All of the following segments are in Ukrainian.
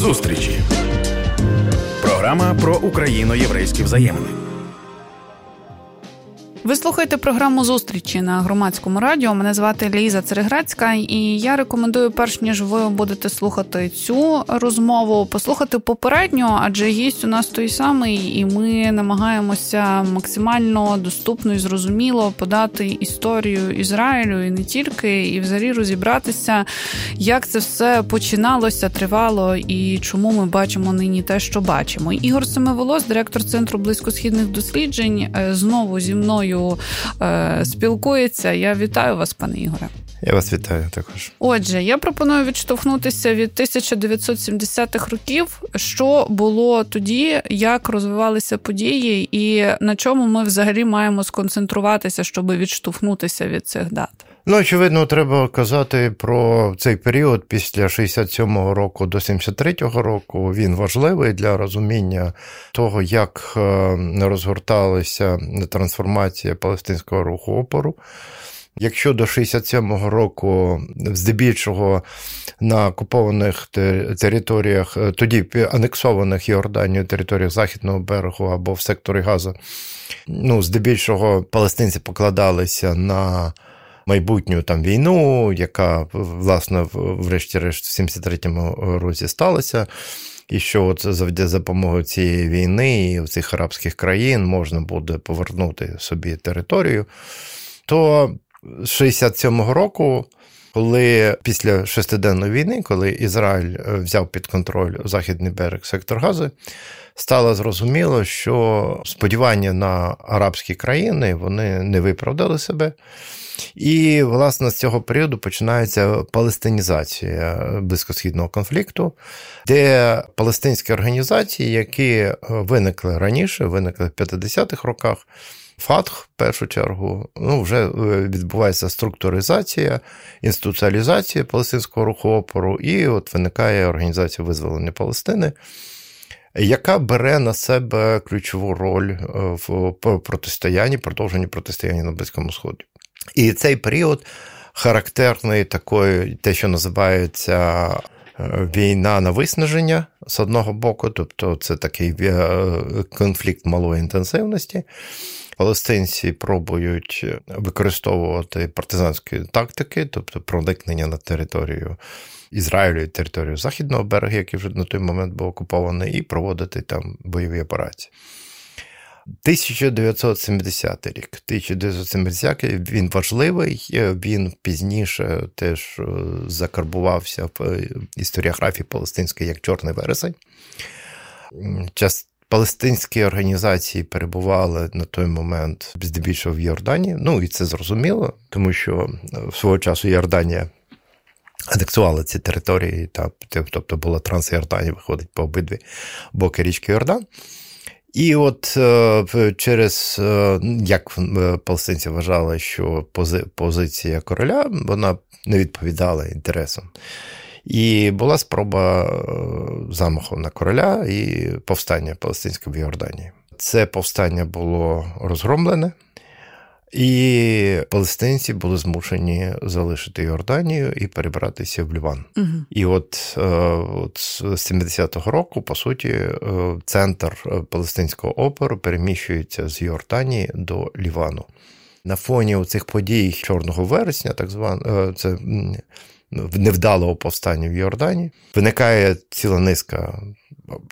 Зустрічі. Програма про україно-єврейські взаємини. Ви слухаєте програму зустрічі на громадському радіо. Мене звати Ліза Цереграцька, і я рекомендую, перш ніж ви будете слухати цю розмову, послухати попередню, адже гість у нас той самий, і ми намагаємося максимально доступно і зрозуміло подати історію Ізраїлю і не тільки, і взагалі розібратися, як це все починалося, тривало і чому ми бачимо нині те, що бачимо. Ігор Семиволос, директор центру близькосхідних досліджень, е, знову зі мною мною е, спілкується. Я вітаю вас, пане Ігоре. Я вас вітаю також. Отже, я пропоную відштовхнутися від 1970-х років, що було тоді, як розвивалися події, і на чому ми взагалі маємо сконцентруватися, щоб відштовхнутися від цих дат. Ну, очевидно, треба казати про цей період після 67-го року до 73-го року. Він важливий для розуміння того, як е, розгорталася трансформація палестинського руху опору. Якщо до 67-го року, здебільшого на окупованих територіях, е, тоді анексованих Йорданією територіях Західного берегу або в секторі Газа, ну, здебільшого палестинці покладалися на майбутню там війну, яка, власне, врешті-решт, в 73-му році сталася. І що от завдяки за допомогою цієї війни і цих арабських країн можна буде повернути собі територію, то з 67-го року, коли після шестиденної війни, коли Ізраїль е, взяв під контроль західний берег сектор Гази, стало зрозуміло, що сподівання на арабські країни вони не виправдали себе. І, власне, з цього періоду починається палестинізація близькосхідного конфлікту, де палестинські організації, які виникли раніше, виникли в 50-х роках. ФАТХ, в першу чергу, ну, вже е, відбувається структуризація, інституціалізація палестинського руху опору, і от виникає організація визволення Палестини, яка бере на себе ключову роль е, в протистоянні, продовженні протистояння на Близькому Сході. І цей період характерний такої, те, що називається е, війна на виснаження з одного боку, тобто це такий е, конфлікт малої інтенсивності. Палестинці пробують використовувати партизанські тактики, тобто проникнення на територію Ізраїлю і територію Західного берега, який вже на той момент був окупований, і проводити там бойові операції. 1970 рік. 1970 рік він важливий, він пізніше теж е, закарбувався в е, історіографії палестинської як Чорний вересень. Час Палестинські організації перебували на той момент здебільшого в Йорданії. Ну і це зрозуміло, тому що е, свого часу Йорданія анексувала ці території, тобто була Трансйорданія, виходить по обидві боки річки Йордан. І от е, через е, як е, палестинці вважали, що позиція короля вона не відповідала інтересам. І була спроба замаху на короля і повстання палестинського в Йорданії. Це повстання було розгромлене. І палестинці були змушені залишити Йорданію і перебратися в Ліван. Угу. І от, е, от з 70-го року, по суті, е, центр е, палестинського опору переміщується з Йорданії до Лівану. На фоні цих подій Чорного вересня, так званого, це невдалого повстання в Йордані, виникає ціла низка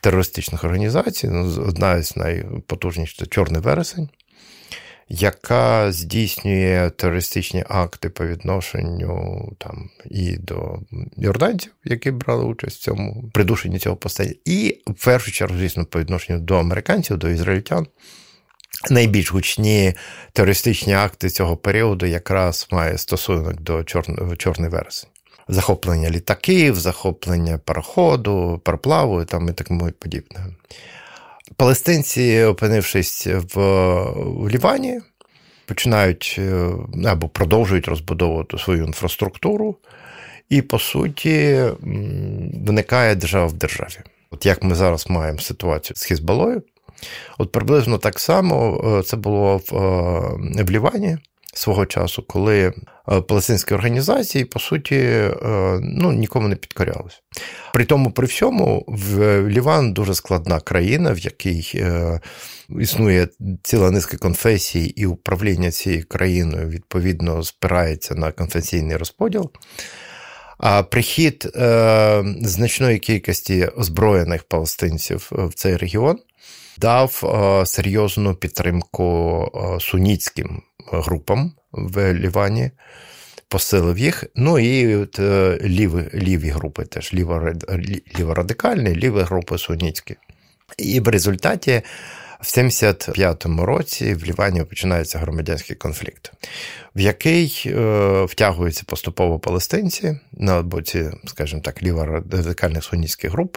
терористичних організацій. Ну, одна з найпотужніших це Чорний вересень яка здійснює терористичні акти по відношенню там і до йорданців, які брали участь в цьому придушенні цього постання, і в першу чергу, звісно, по відношенню до американців, до ізраїльтян. Найбільш гучні терористичні акти цього періоду якраз має стосунок до чорного чорний вересень. Захоплення літаків, захоплення пароходу, пароплаву і так подібне. Палестинці, опинившись в, в Лівані, починають е, або продовжують розбудовувати свою інфраструктуру, і, по суті, виникає держава в державі. От як ми зараз маємо ситуацію з Хізбалою, от приблизно так само е, це було в, е, в Лівані. Свого часу, коли е, палестинські організації, по суті, е, ну, нікому не підкорялися. При тому, при всьому, в Ліван дуже складна країна, в якій е, існує ціла низка конфесій, і управління цією країною відповідно спирається на конфесійний розподіл. А прихід е, значної кількості озброєних палестинців в цей регіон дав е, серйозну підтримку е, суніцьким групам в Лівані, посилив їх. Ну і от, е, ліві ліві групи теж ліворадикальні, ліві групи суніцькі. І в результаті. В 75-му році в Лівані починається громадянський конфлікт, в який е, втягуються поступово палестинці на боці, скажімо так, ліворадикальних сунітських груп.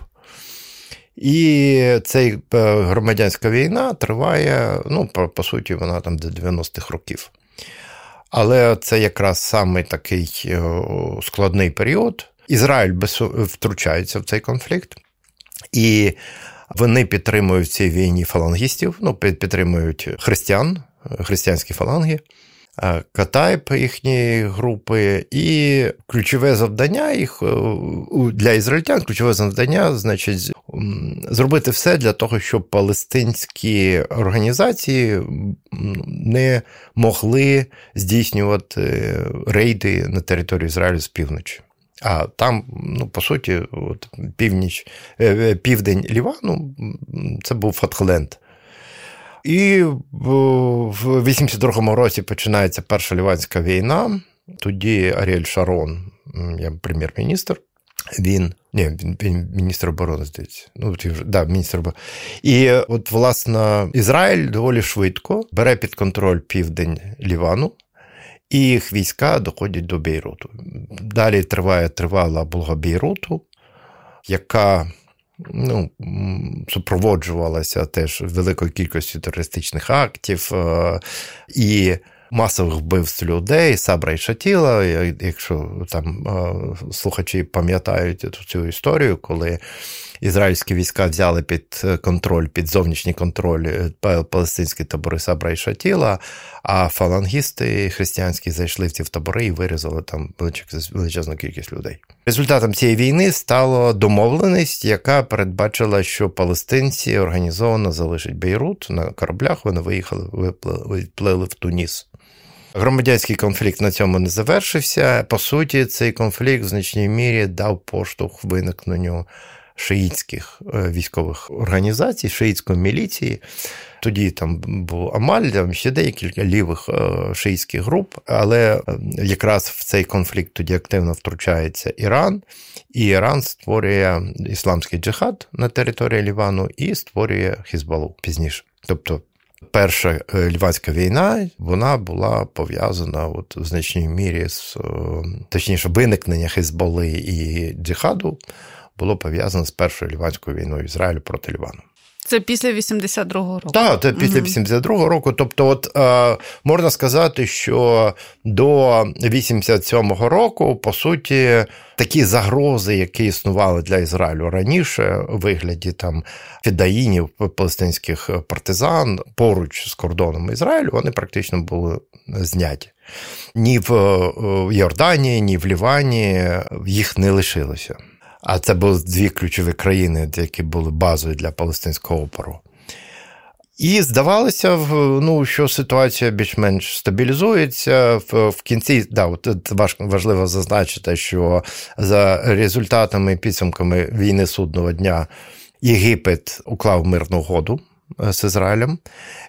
І ця е, громадянська війна триває, ну, по, суті, вона там до 90-х років. Але це якраз саме такий е, складний період. Ізраїль втручається в цей конфликт, і вони підтримують в цій війні фалангістів, ну, підтримують християн, християнські фаланги. Е, Катайп їхньої групи, і ключове завдання їх е, для ізраїльтян, ключове завдання, значить, зробити все для того, щоб палестинські організації не могли здійснювати рейди на територію Ізраїлю з півночі. А там, ну, по суті, от, північ, е, південь Лівану це був Фатхленд. І в 82-му році починається Перша Ліванська війна. Тоді Аріель Шарон, я прем'єр-міністр. Він ні, він, він міністр оборони здається. Ну, да, міністр оборони. І от, власне, Ізраїль доволі швидко бере під контроль південь Лівану, і їх війська доходять до Бейруту. Далі триває тривала облога Бейруту, яка ну, супроводжувалася теж великою кількістю терористичних актів е, і масових вбивств людей, Сабра і Шатіла. Якщо там е, слухачі пам'ятають цю історію, коли ізраїльські війська взяли під контроль, під зовнішній контроль е, палестинські табори Сабра і Шатіла, а фалангісти християнські зайшли в ці табори і вирізали там величезну кількість людей. Результатом цієї війни стала домовленість, яка передбачила, що палестинці організовано залишать Бейрут на кораблях. Вони виїхали, виплили в Туніс. Громадянський конфлікт на цьому не завершився. По суті, цей конфлікт в значній мірі дав поштовх виникненню шиїтських е, військових організацій, шиїтської міліції. Тоді там був Амаль, там ще декілька лівих е, шиїтських груп, але е, якраз в цей конфлікт тоді активно втручається Іран, і Іран створює ісламський джихад на території Лівану і створює Хізбалу пізніше. Тобто перша ліванська війна вона була пов'язана от в значній мірі з точніше виникнення Хізбали і джихаду було пов'язане з першою ліванською війною Ізраїлю проти Лівану. Це після 82-го року. Так, це після 82-го року. Тобто, от е, можна сказати, що до 87-го року, по суті, такі загрози, які існували для Ізраїлю раніше, у вигляді там фідаїнів, палестинських партизан поруч з кордоном Ізраїлю, вони практично були зняті. Ні в е, Йорданії, ні в Лівані їх не лишилося. А це були дві ключові країни, які були базою для палестинського опору. І здавалося, ну, що ситуація більш-менш стабілізується. В, в кінці, да, от важливо зазначити, що за результатами і підсумками війни судного дня Єгипет уклав мирну угоду е, з Ізраїлем,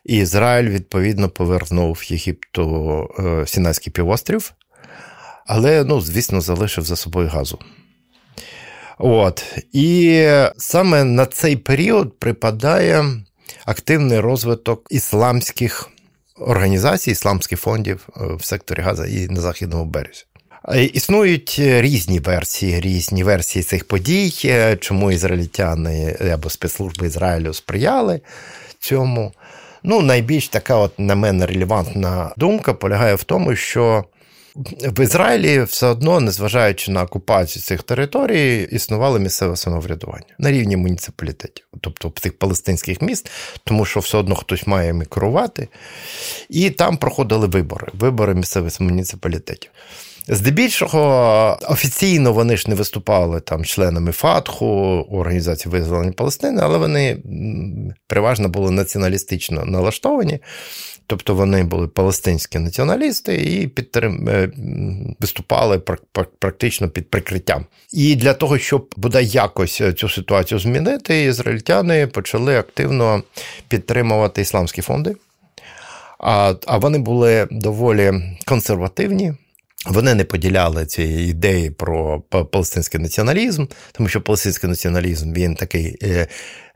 і Ізраїль, відповідно, повернув Єгипту е, Сінайський півострів, але, ну, звісно, залишив за собою газу. От. І саме на цей період припадає активний розвиток ісламських організацій, ісламських фондів е, в секторі Газа і на Західному березі. Існують різні версії, різні версії цих подій, е, чому ізраїльтяни або спецслужби Ізраїлю сприяли цьому. Ну, найбільш така, от на мене релевантна думка полягає в тому, що В Ізраїлі все одно, незважаючи на окупацію цих територій, існувало місцеве самоврядування на рівні муніципалітетів, тобто тих палестинських міст, тому що все одно хтось має керувати. І там проходили вибори, вибори місцевих муніципалітетів. Здебільшого офіційно вони ж не виступали там членами ФАТХу, Організації визволення Палестини, але вони переважно були націоналістично налаштовані. Тобто вони були палестинські націоналісти і підтрим... Е, виступали практично під прикриттям. І для того, щоб бодай якось цю ситуацію змінити, ізраїльтяни почали активно підтримувати ісламські фонди. А а вони були доволі консервативні. Вони не поділяли цієї ідеї про палестинський націоналізм, тому що палестинський націоналізм він такий е,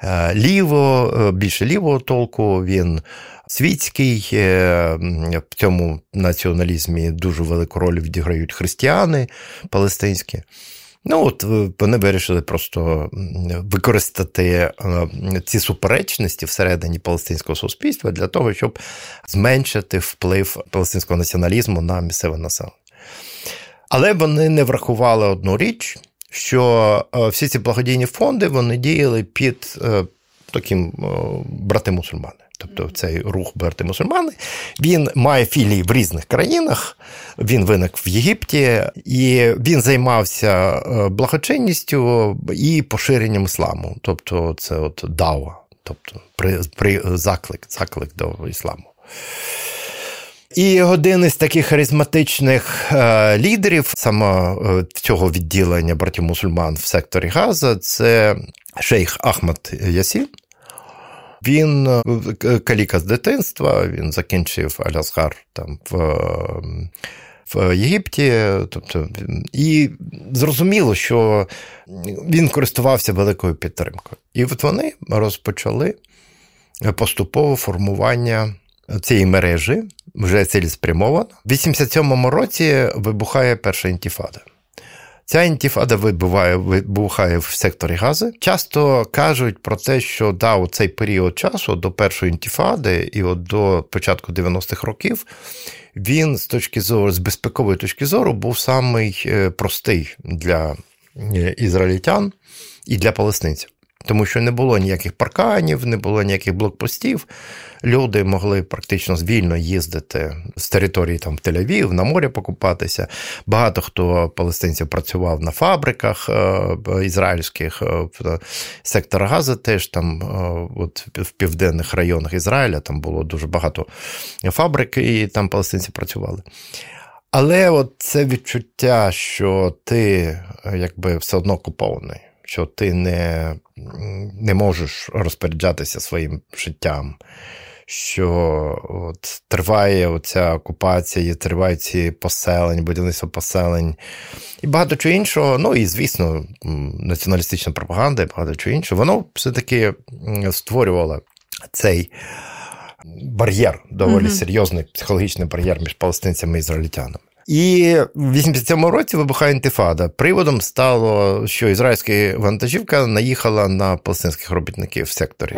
е, ліво, більше лівого толку. він світський. Е, в цьому націоналізмі дуже велику роль відіграють християни палестинські. Ну, от е, вони вирішили просто використати е, ці суперечності всередині палестинського суспільства для того, щоб зменшити вплив палестинського націоналізму на місцеве населення. Але вони не врахували одну річ, що всі ці благодійні фонди вони діяли під таким брати мусульмани. Тобто цей рух Берти мусульмани, він має філії в різних країнах. Він виник в Єгипті, і він займався е, благочинністю і поширенням ісламу. Тобто, це от дава, тобто при, при заклик, заклик до ісламу. І один із таких харизматичних е, лідерів саме е, цього відділення братів мусульман в секторі Газа це шейх Ахмад Ясін. Він е, каліка з дитинства, він закінчив Алясгар там в в Єгипті. Тобто, І зрозуміло, що він користувався великою підтримкою. І от вони розпочали поступове формування цієї мережі, вже цілеспрямовано. В 87-му році вибухає перша інтіфада. Ця інтіфада вибуває, вибухає в секторі гази. Часто кажуть про те, що да, у цей період часу до першої інтіфади і от до початку 90-х років він з точки зору, з безпекової точки зору, був самий е, простий для е, ізраїльтян і для палестинців тому що не було ніяких парканів, не було ніяких блокпостів. Люди могли практично вільно їздити з території там в Тель-Авів, на морі покупатися. Багато хто палестинців працював на фабриках е, ізраїльських е, сектор Гази теж там, е, от в південних районах Ізраїля, там було дуже багато фабрик, і там палестинці працювали. Але от це відчуття, що ти якби все одно окупований що ти не не можеш розпоряджатися своїм життям, що от триває оця окупація, тривають ці поселень, будівництво поселень і багато чого іншого. Ну і, звісно, націоналістична пропаганда і багато чого іншого, воно все-таки створювало цей. Бар'єр доволі mm-hmm. серйозний психологічний бар'єр між палестинцями і ізраїльтянами. І в 87-му році вибухає інтифада. Приводом стало, що ізраїльська вантажівка наїхала на палестинських робітників в секторі.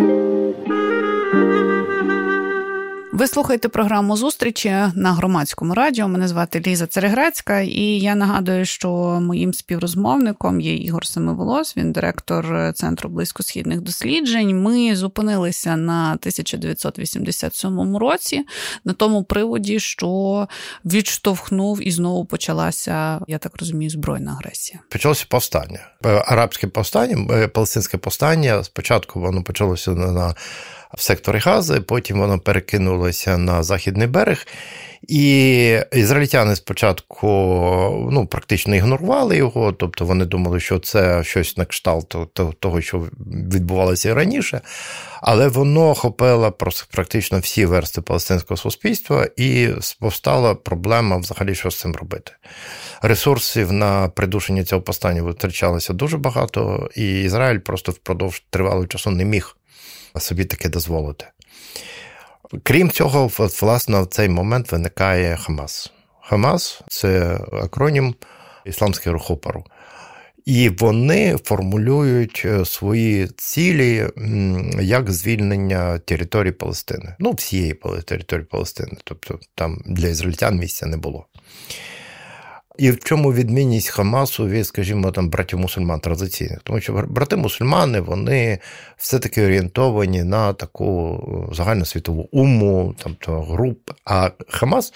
Ви слухаєте програму зустрічі на громадському радіо. Мене звати Ліза Церегрецька, і я нагадую, що моїм співрозмовником є Ігор Семиволос, він директор Центру близькосхідних досліджень. Ми зупинилися на 1987 році на тому приводі, що відштовхнув і знову почалася, я так розумію, збройна агресія. Почалося повстання. Е, арабське повстання, е, палестинське повстання. Спочатку воно почалося на в секторі Гази, потім воно перекинулося на західний берег. І ізраїльтяни спочатку ну, практично ігнорували його, тобто вони думали, що це щось на кшталт того, що відбувалося і раніше, але воно охопило практично всі версти палестинського суспільства, і повстала проблема взагалі, що з цим робити. Ресурсів на придушення цього повстання витрачалося дуже багато, і Ізраїль просто впродовж тривалого часу не міг собі таке дозволити. Крім цього, власне, в цей момент виникає Хамас. Хамас це акронім Ісламського руху опору. І вони формулюють е, свої цілі як звільнення території Палестини. Ну, всієї території Палестини. Тобто там для ізраїльтян місця не було. І в чому відмінність Хамасу від, скажімо, там братів мусульман традиційних? Тому що брати мусульмани вони все-таки орієнтовані на таку загальносвітову уму, тобто груп. А Хамас.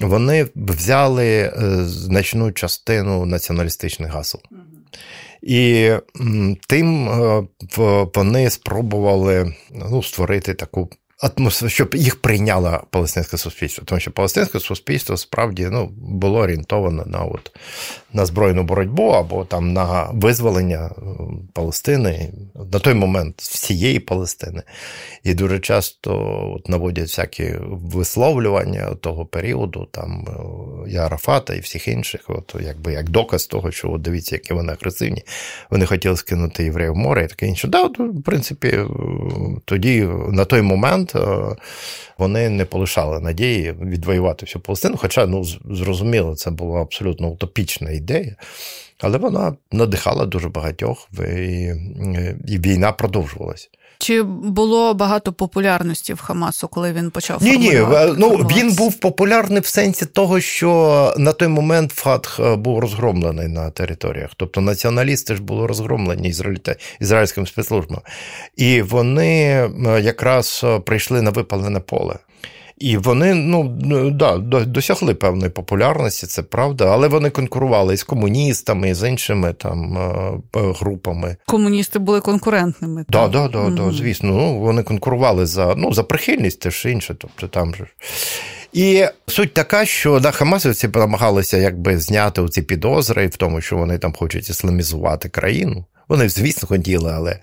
Вони взяли е, значну частину націоналістичних гасел. І тим е, вони спробували ну, створити таку атмосферу, щоб їх прийняло палестинське суспільство. Тому що палестинське суспільство справді ну, було орієнтоване на от, на збройну боротьбу або там на визволення е, Палестини на той момент всієї Палестини. І дуже часто от, наводять всякі висловлювання того періоду, там і е, Арафата і всіх інших, от, якби як доказ того, що от, дивіться, які вони агресивні. Вони хотіли скинути євреїв в море і таке інше. Да, от, в принципі, е, тоді на той момент. Е, вони не полишали надії відвоювати всю Палестину. Хоча, ну, зрозуміло, це була абсолютно утопічна ідея, але вона надихала дуже багатьох, і, війна продовжувалася. Чи було багато популярності в Хамасу, коли він почав ні, ні, ну він був популярний в сенсі того, що на той момент Фатх е, був розгромлений на територіях. Тобто націоналісти ж були розгромлені ізраїльським спецслужбами. І вони е, якраз е, прийшли на випалене поле. І вони ну, ну да, досягли певної популярності, це правда, але вони конкурували з комуністами, і з іншими там е, групами. Комуністи були конкурентними. Так, да, да, да, угу. звісно. Ну, Вони конкурували за ну, за прихильність теж інше. Тобто там же. І суть така, що да, Хамасовці намагалися якби зняти ці підозри в тому, що вони там хочуть ісламізувати країну. Вони, звісно, хотіли, але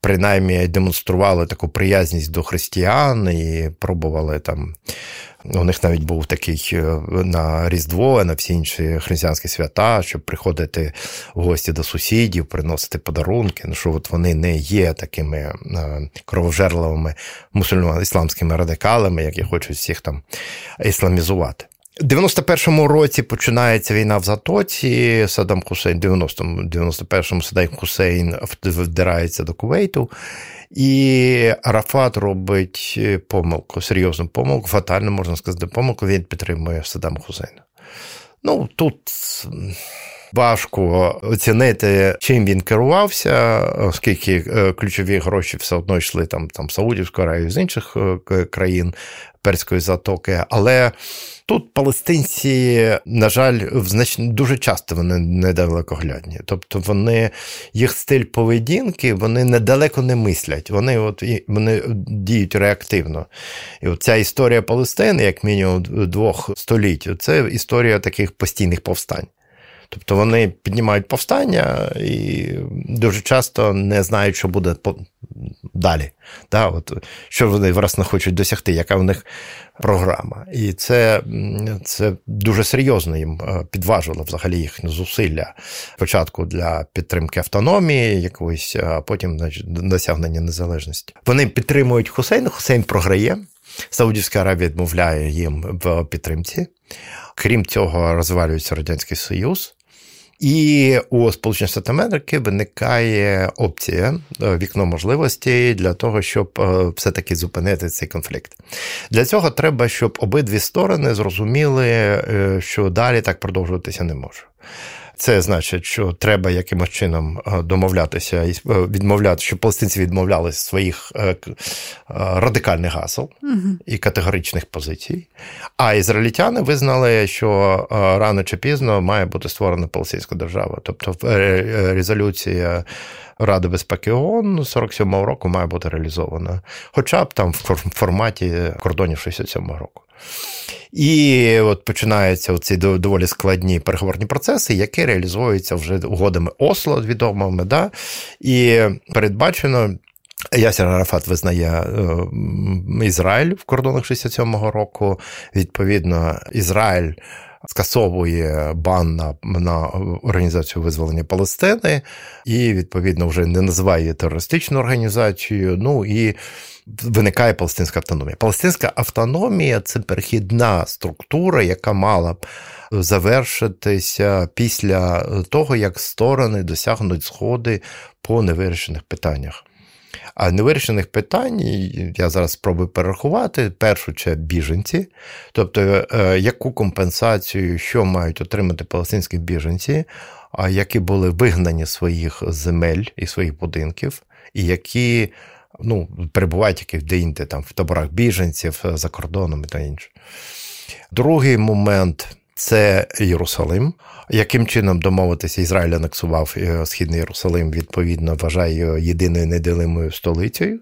принаймні демонстрували таку приязність до християн і пробували там. У них навіть був такий е, на Різдво, на всі інші християнські свята, щоб приходити в гості до сусідів, приносити подарунки. Ну що от вони не є такими е, кровожерливими мусульман ісламськими радикалами, які хочуть всіх там ісламізувати. У 91-му році починається війна в Затоці. Саддам Хусейн, 90-му, 91-му Саддам Хусейн вдирається до Кувейту, і Арафат робить помилку, серйозну помилку, фатальну, можна сказати, помилку, він підтримує Садам Хусейна. Ну, тут. Важко оцінити, чим він керувався, оскільки е, ключові гроші все одно йшли там там Саудівську Аравію з інших е, країн Перської затоки. Але тут палестинці, на жаль, значно дуже часто вони недалекоглядні. Тобто вони, їх стиль поведінки, вони недалеко не мислять, вони от вони діють реактивно. І от ця історія Палестини, як мінімум двох століть, це історія таких постійних повстань. Тобто вони піднімають повстання і дуже часто не знають, що буде далі. Да, от, Що вони власне хочуть досягти, яка в них програма. І це це дуже серйозно їм е, підважило взагалі їхні зусилля. Спочатку для підтримки автономії, якоїсь, а потім значить, досягнення незалежності. Вони підтримують Хусейна, Хусейн програє. Саудівська Аравія відмовляє їм в підтримці. Крім цього, розвалюється Радянський Союз. І у Сполучених Штатах Америки виникає опція е, вікно можливості для того, щоб е, все-таки зупинити цей конфлікт. Для цього треба, щоб обидві сторони зрозуміли, е, що далі так продовжуватися не може. Це значить, що треба якимось чином е, домовлятися і е, відмовляти, щоб палестинці відмовлялися своїх е, радикальних гасел і категоричних позицій. А ізраїльтяни визнали, що рано чи пізно має бути створена палестинська держава. Тобто резолюція. Ради безпеки ООН 47-го року має бути реалізована, хоча б там в форматі кордонів 67-го року. І от починаються ці доволі складні переговорні процеси, які реалізуються вже угодами Осло, відомими. Да? І передбачено. Ясер Арафат визнає е, Ізраїль в кордонах 67-го року. Відповідно, Ізраїль скасовує бан на на організацію визволення Палестини, і відповідно вже не називає її терористичною організацією. Ну і виникає палестинська автономія. Палестинська автономія це перехідна структура, яка мала б завершитися після того, як сторони досягнуть згоди по невирішених питаннях. А невирішених питань я зараз спробую перерахувати. Першу це біженці, тобто е, яку компенсацію, що мають отримати палестинські біженці, які були вигнані з своїх земель і своїх будинків, і які ну, перебувають які де-інде там в таборах біженців за кордоном і та інше. Другий момент це Єрусалим. Яким чином домовитися, Ізраїль анексував е, Східний Єрусалим, відповідно, вважає єдиною неділимою столицею.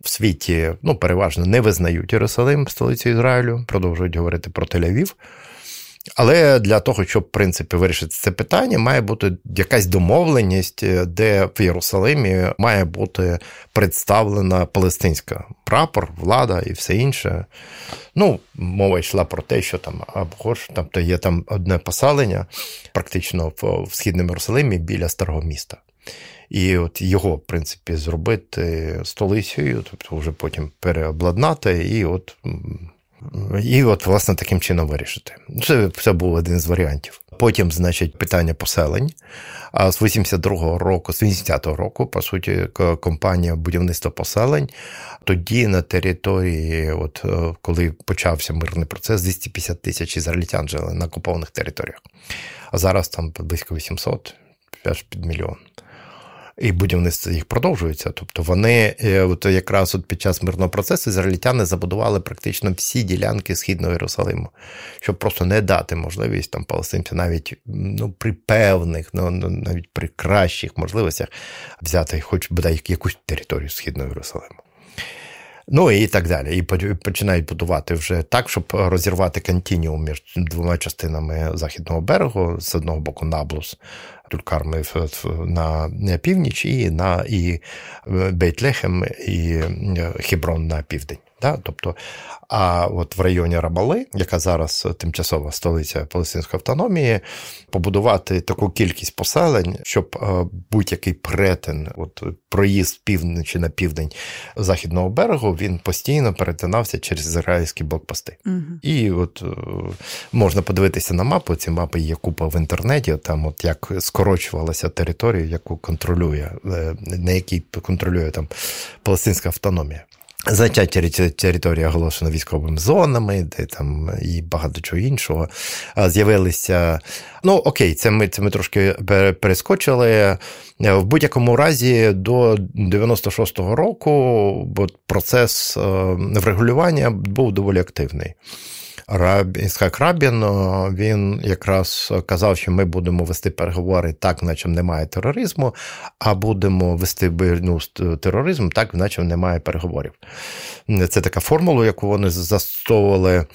В світі ну, переважно не визнають Єрусалим столицею Ізраїлю, продовжують говорити про Тель-Авів. Але для того, щоб в принципі вирішити це питання, має бути якась домовленість, е, де в Єрусалимі має бути представлена палестинська прапор, влада і все інше. Ну, мова йшла про те, що там або ж тобто є там одне поселення, практично в, в східному Єрусалимі біля старого міста. І от його, в принципі, зробити столицею, тобто вже потім переобладнати, і от і от, власне, таким чином вирішити. Це це був один з варіантів. Потім, значить, питання поселень. А з 82-го року, з 80-го року, по суті, компанія будівництва поселень. Тоді на території, от е, коли почався мирний процес, 250 тисяч ізраїльтян жили на окупованих територіях. А зараз там близько 800, аж під мільйон і будівництво їх продовжується. Тобто вони е, от якраз от під час мирного процесу ізраїльтяни забудували практично всі ділянки східного Єрусалиму, щоб просто не дати можливість там палестинцям навіть ну, при певних, ну, ну навіть при кращих можливостях взяти хоч бодай якусь територію східного Єрусалиму. Ну і так далі. І починають будувати вже так, щоб розірвати континіум між двома частинами західного берегу, з одного боку Наблус, Тулькарми на північ, і на і е, Бейтлехем і е, Хіброн на південь. Да? Тобто, а от в районі Рамали, яка зараз тимчасова столиця Палестинської автономії, побудувати таку кількість поселень, щоб е, будь-який претин, от проїзд півночі на південь західного берегу, він постійно перетинався через ізраїльські блокпости. Угу. І от е, можна подивитися на мапу. Ці мапи є купа в інтернеті. Там, от як скорочувалася територія, яку контролює, е, на якій контролює там Палестинська автономія. Заняття територія оголошена військовими зонами, де там і багато чого іншого. З'явилися. Ну, окей, це ми це ми трошки перескочили. В будь-якому разі, до 96-го року процес врегулювання був доволі активний. Раб, Ісхак Рабін, він якраз казав, що ми будемо вести переговори так, наче немає тероризму, а будемо вести війну з так, наче немає переговорів. Це така формула, яку вони застосовували.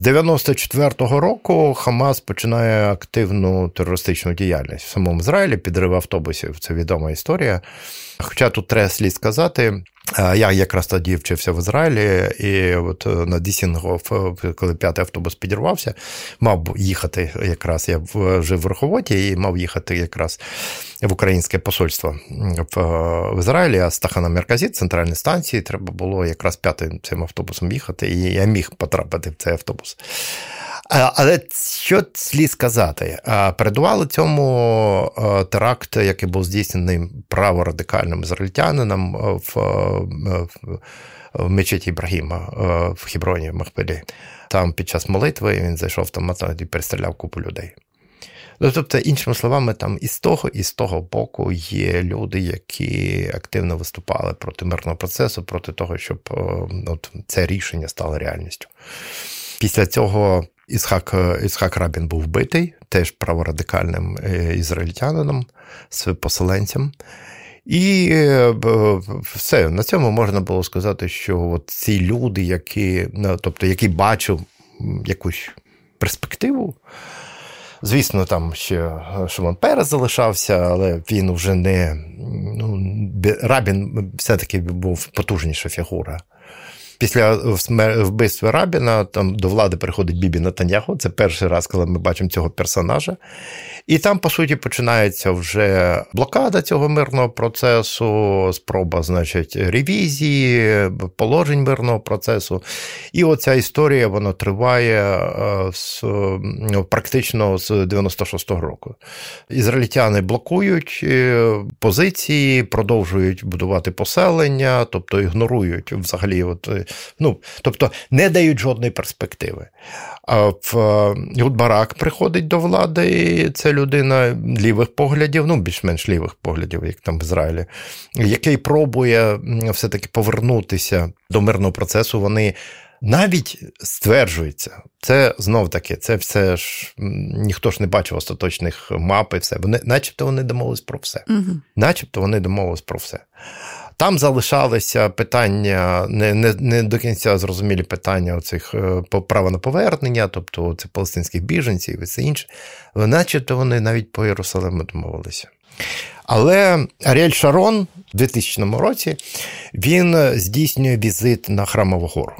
94-го року Хамас починає активну терористичну діяльність в самому Ізраїлі, підрив автобусів. Це відома історія. Хоча тут треба слід сказати, я якраз тоді вчився в Ізраїлі, і от на Дісінгоф, коли п'ятий автобус підірвався, мав їхати якраз. Я жив в Раховоті і мав їхати якраз в українське посольство в Ізраїлі, а Стахана Мерказіт, центральній станції, треба було якраз п'ятим цим автобусом їхати, і я міг потрапити в цей автобус. Але що слід сказати? Передували цьому теракт, який був здійснений праворадикальним ізраїльтянином в, в, в мечеті Ібрагіма в Хіброні в Махпелі. Там під час молитви він зайшов автоматом і перестріляв купу людей. Ну, Тобто, іншими словами, там і з того, і з того боку є люди, які активно виступали проти мирного процесу, проти того, щоб от, це рішення стало реальністю. Після цього Ісхак Ісхак Рабін був вбитий, теж праворадикальним е, ізраїльтянином з поселенцем. І е, все, на цьому можна було сказати, що от ці люди, які ну, тобто, які бачив якусь перспективу. Звісно, там ще Шимон Перес залишався, але він вже не. ну, Рабін все-таки був потужніша фігура. Після вбивства Рабіна там до влади приходить Бібі Натаньяху. Це перший раз, коли ми бачимо цього персонажа. І там, по суті, починається вже блокада цього мирного процесу, спроба, значить, ревізії, положень мирного процесу. І оця історія вона триває е, з, ну, практично з 96-го року. Ізраїльтяни блокують е, позиції, продовжують будувати поселення, тобто ігнорують взагалі, от, е, ну, тобто не дають жодної перспективи. А в Барак приходить до влади, і це людина лівих поглядів, ну більш-менш лівих поглядів, як там в Ізраїлі, який пробує все-таки повернутися до мирного процесу. Вони навіть стверджується, це знов таки, це все ж ніхто ж не бачив остаточних мап і все. Вони, начебто вони домовились про все. Угу. Начебто вони домовились про все. Там залишалися питання, не не, не до кінця зрозумілі питання оцих е, права на повернення, тобто це палестинських біженців і все інше. Начебто вони навіть по Єрусалиму домовилися. Але Аріель Шарон в 2000 році він здійснює візит на Храмову гору.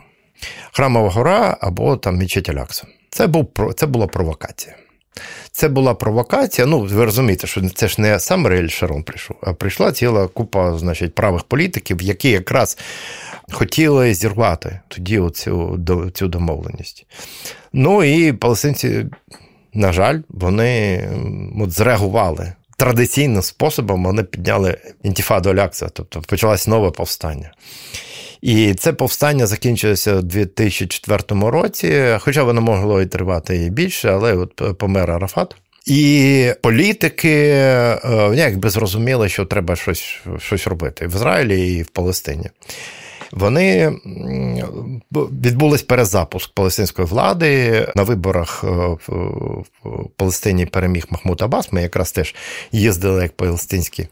Храмова гора або там Мічеть Алякса. Це був це була провокація. Це була провокація. Ну, ви розумієте, що це ж не сам Рель Шарон прийшов, а прийшла ціла купа значить, правих політиків, які якраз хотіли зірвати тоді оцю, цю домовленість. Ну і палестинці, на жаль, вони от, зреагували. Традиційним способом вони підняли інтіфаду Алякса, тобто почалось нове повстання. І це повстання закінчилося у 2004 році, хоча воно могло і тривати і більше, але от помер Арафат. І політики е, якби зрозуміли, що треба щось щось робити в Ізраїлі і в Палестині. Вони відбулись перезапуск палестинської влади на виборах е, в Палестині переміг Махмуд Абас. Ми якраз теж їздили як палестинські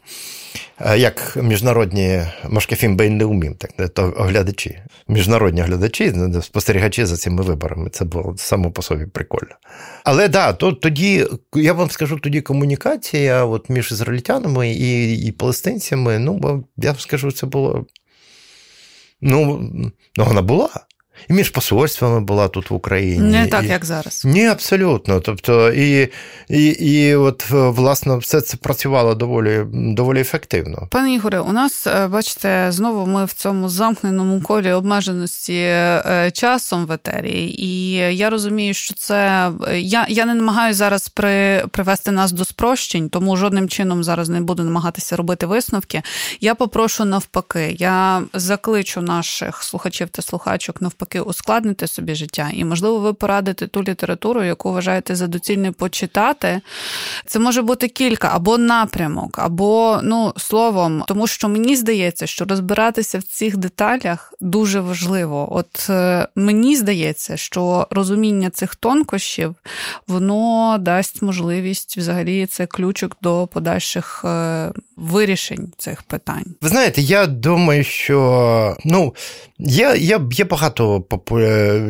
Е, як міжнародні Машкефім Бейнеумім, так то оглядачі, міжнародні глядачі, спостерігачі за цими виборами. Це було само по собі прикольно. Але да, то тоді я вам скажу тоді комунікація от між ізраїльтянами і і палестинцями. Ну, я вам скажу, це було. Ну, но вона була і між посольствами була тут в Україні. Не так, і... як зараз. Ні, абсолютно. Тобто, і і, і от власне все це працювало доволі доволі ефективно. Пане Ігоре, у нас, е, бачите, знову ми в цьому замкненому колі обмеженості е, часом в етері. І я розумію, що це я я не намагаюся зараз при, привести нас до спрощень, тому жодним чином зараз не буду намагатися робити висновки. Я попрошу навпаки, я закличу наших слухачів та слухачок навпаки навпаки ускладнити собі життя. І, можливо, ви порадите ту літературу, яку вважаєте за доцільне почитати. Це може бути кілька або напрямок, або ну словом, тому що мені здається, що розбиратися в цих деталях дуже важливо. От е, мені здається, що розуміння цих тонкощів воно дасть можливість взагалі це ключик до подальших е, вирішень цих питань. Ви знаєте, я думаю, що ну є, є, є багато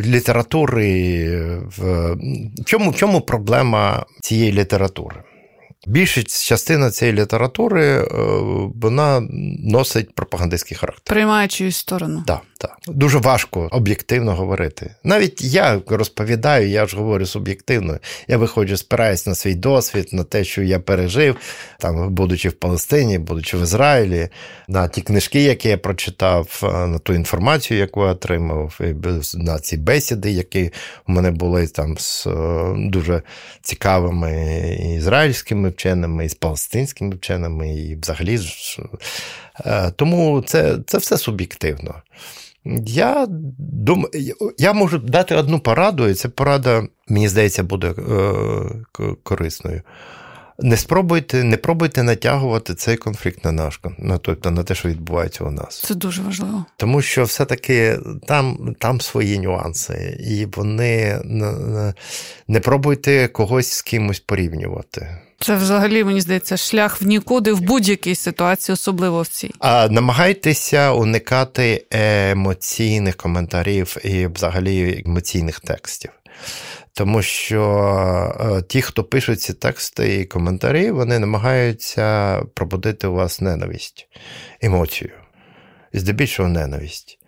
літератури. В чому, в чому проблема цієї літератури? Більша частина цієї літератури е, вона носить пропагандистський характер. Приймаючи сторону. Так, так. Дуже важко об'єктивно говорити. Навіть я розповідаю, я ж говорю суб'єктивно. Я виходжу, спираюсь на свій досвід, на те, що я пережив, там, будучи в Палестині, будучи в Ізраїлі, на ті книжки, які я прочитав, е, на ту інформацію, яку я отримав, на ці бесіди, які у мене були там з е, дуже цікавими ізраїльськими вченими, і з палестинськими вченими, і взагалі. Е, тому це, це все суб'єктивно. Я думаю, я можу дати одну пораду, і ця порада, мені здається, буде е, корисною. Не спробуйте, не пробуйте натягувати цей конфлікт на наш на тобто на те, що відбувається у нас. Це дуже важливо. Тому що все-таки там там свої нюанси, і вони не пробуйте когось з кимось порівнювати. Це взагалі, мені здається, шлях в нікуди в будь-якій ситуації, особливо в цій. А намагайтеся уникати емоційних коментарів і взагалі емоційних текстів. Тому що е, ті, хто пишуть ці тексти і коментарі, вони намагаються пробудити у вас ненависть, емоцію, здебільшого ненависть.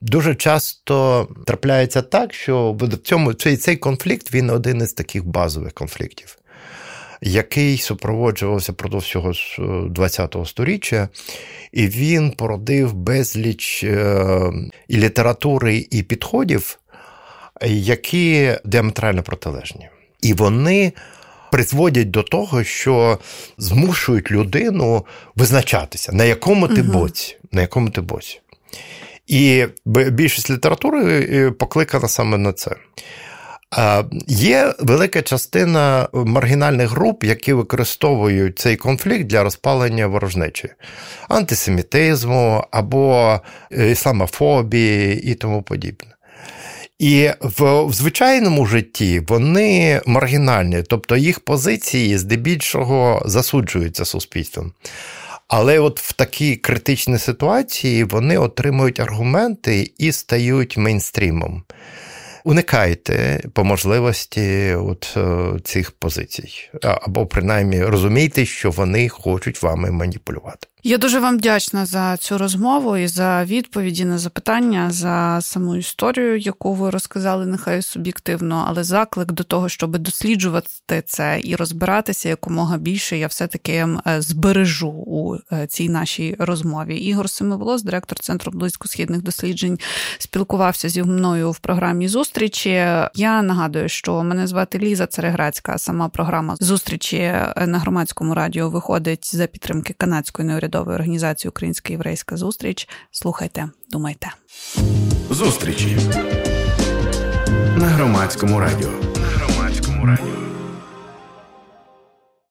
дуже часто трапляється так, що в цьому цей, цей конфлікт він один із таких базових конфліктів. Який супроводжувався продовж всього ХХ століття, і він породив безліч е, і літератури, і підходів, які діаметрально протилежні. І вони призводять до того, що змушують людину визначатися, на якому ти боці. На якому ти боці. І більшість літератури е, покликана саме на це. Є велика частина маргінальних груп, які використовують цей конфлікт для розпалення ворожнечі, антисемітизму або е, ісламофобії і тому подібне. І в, в звичайному житті вони маргінальні, тобто їх позиції здебільшого засуджуються суспільством. Але от в такій критичній ситуації вони отримують аргументи і стають мейнстрімом. Уникайте по можливості от е, цих позицій, або принаймні розумійте, що вони хочуть вами маніпулювати. Я дуже вам вдячна за цю розмову і за відповіді на запитання, за саму історію, яку ви розказали, нехай суб'єктивно, але заклик до того, щоб досліджувати це і розбиратися якомога більше, я все-таки е, збережу у е, цій нашій розмові. Ігор Семиволос, директор Центру близькосхідних досліджень, спілкувався зі мною в програмі зустрічі. Я нагадую, що мене звати Ліза Цереграцька. Сама програма зустрічі на громадському радіо виходить за підтримки канадської неурядової урядової організації Українська єврейська зустріч. Слухайте, думайте. Зустрічі на громадському радіо. На громадському радіо.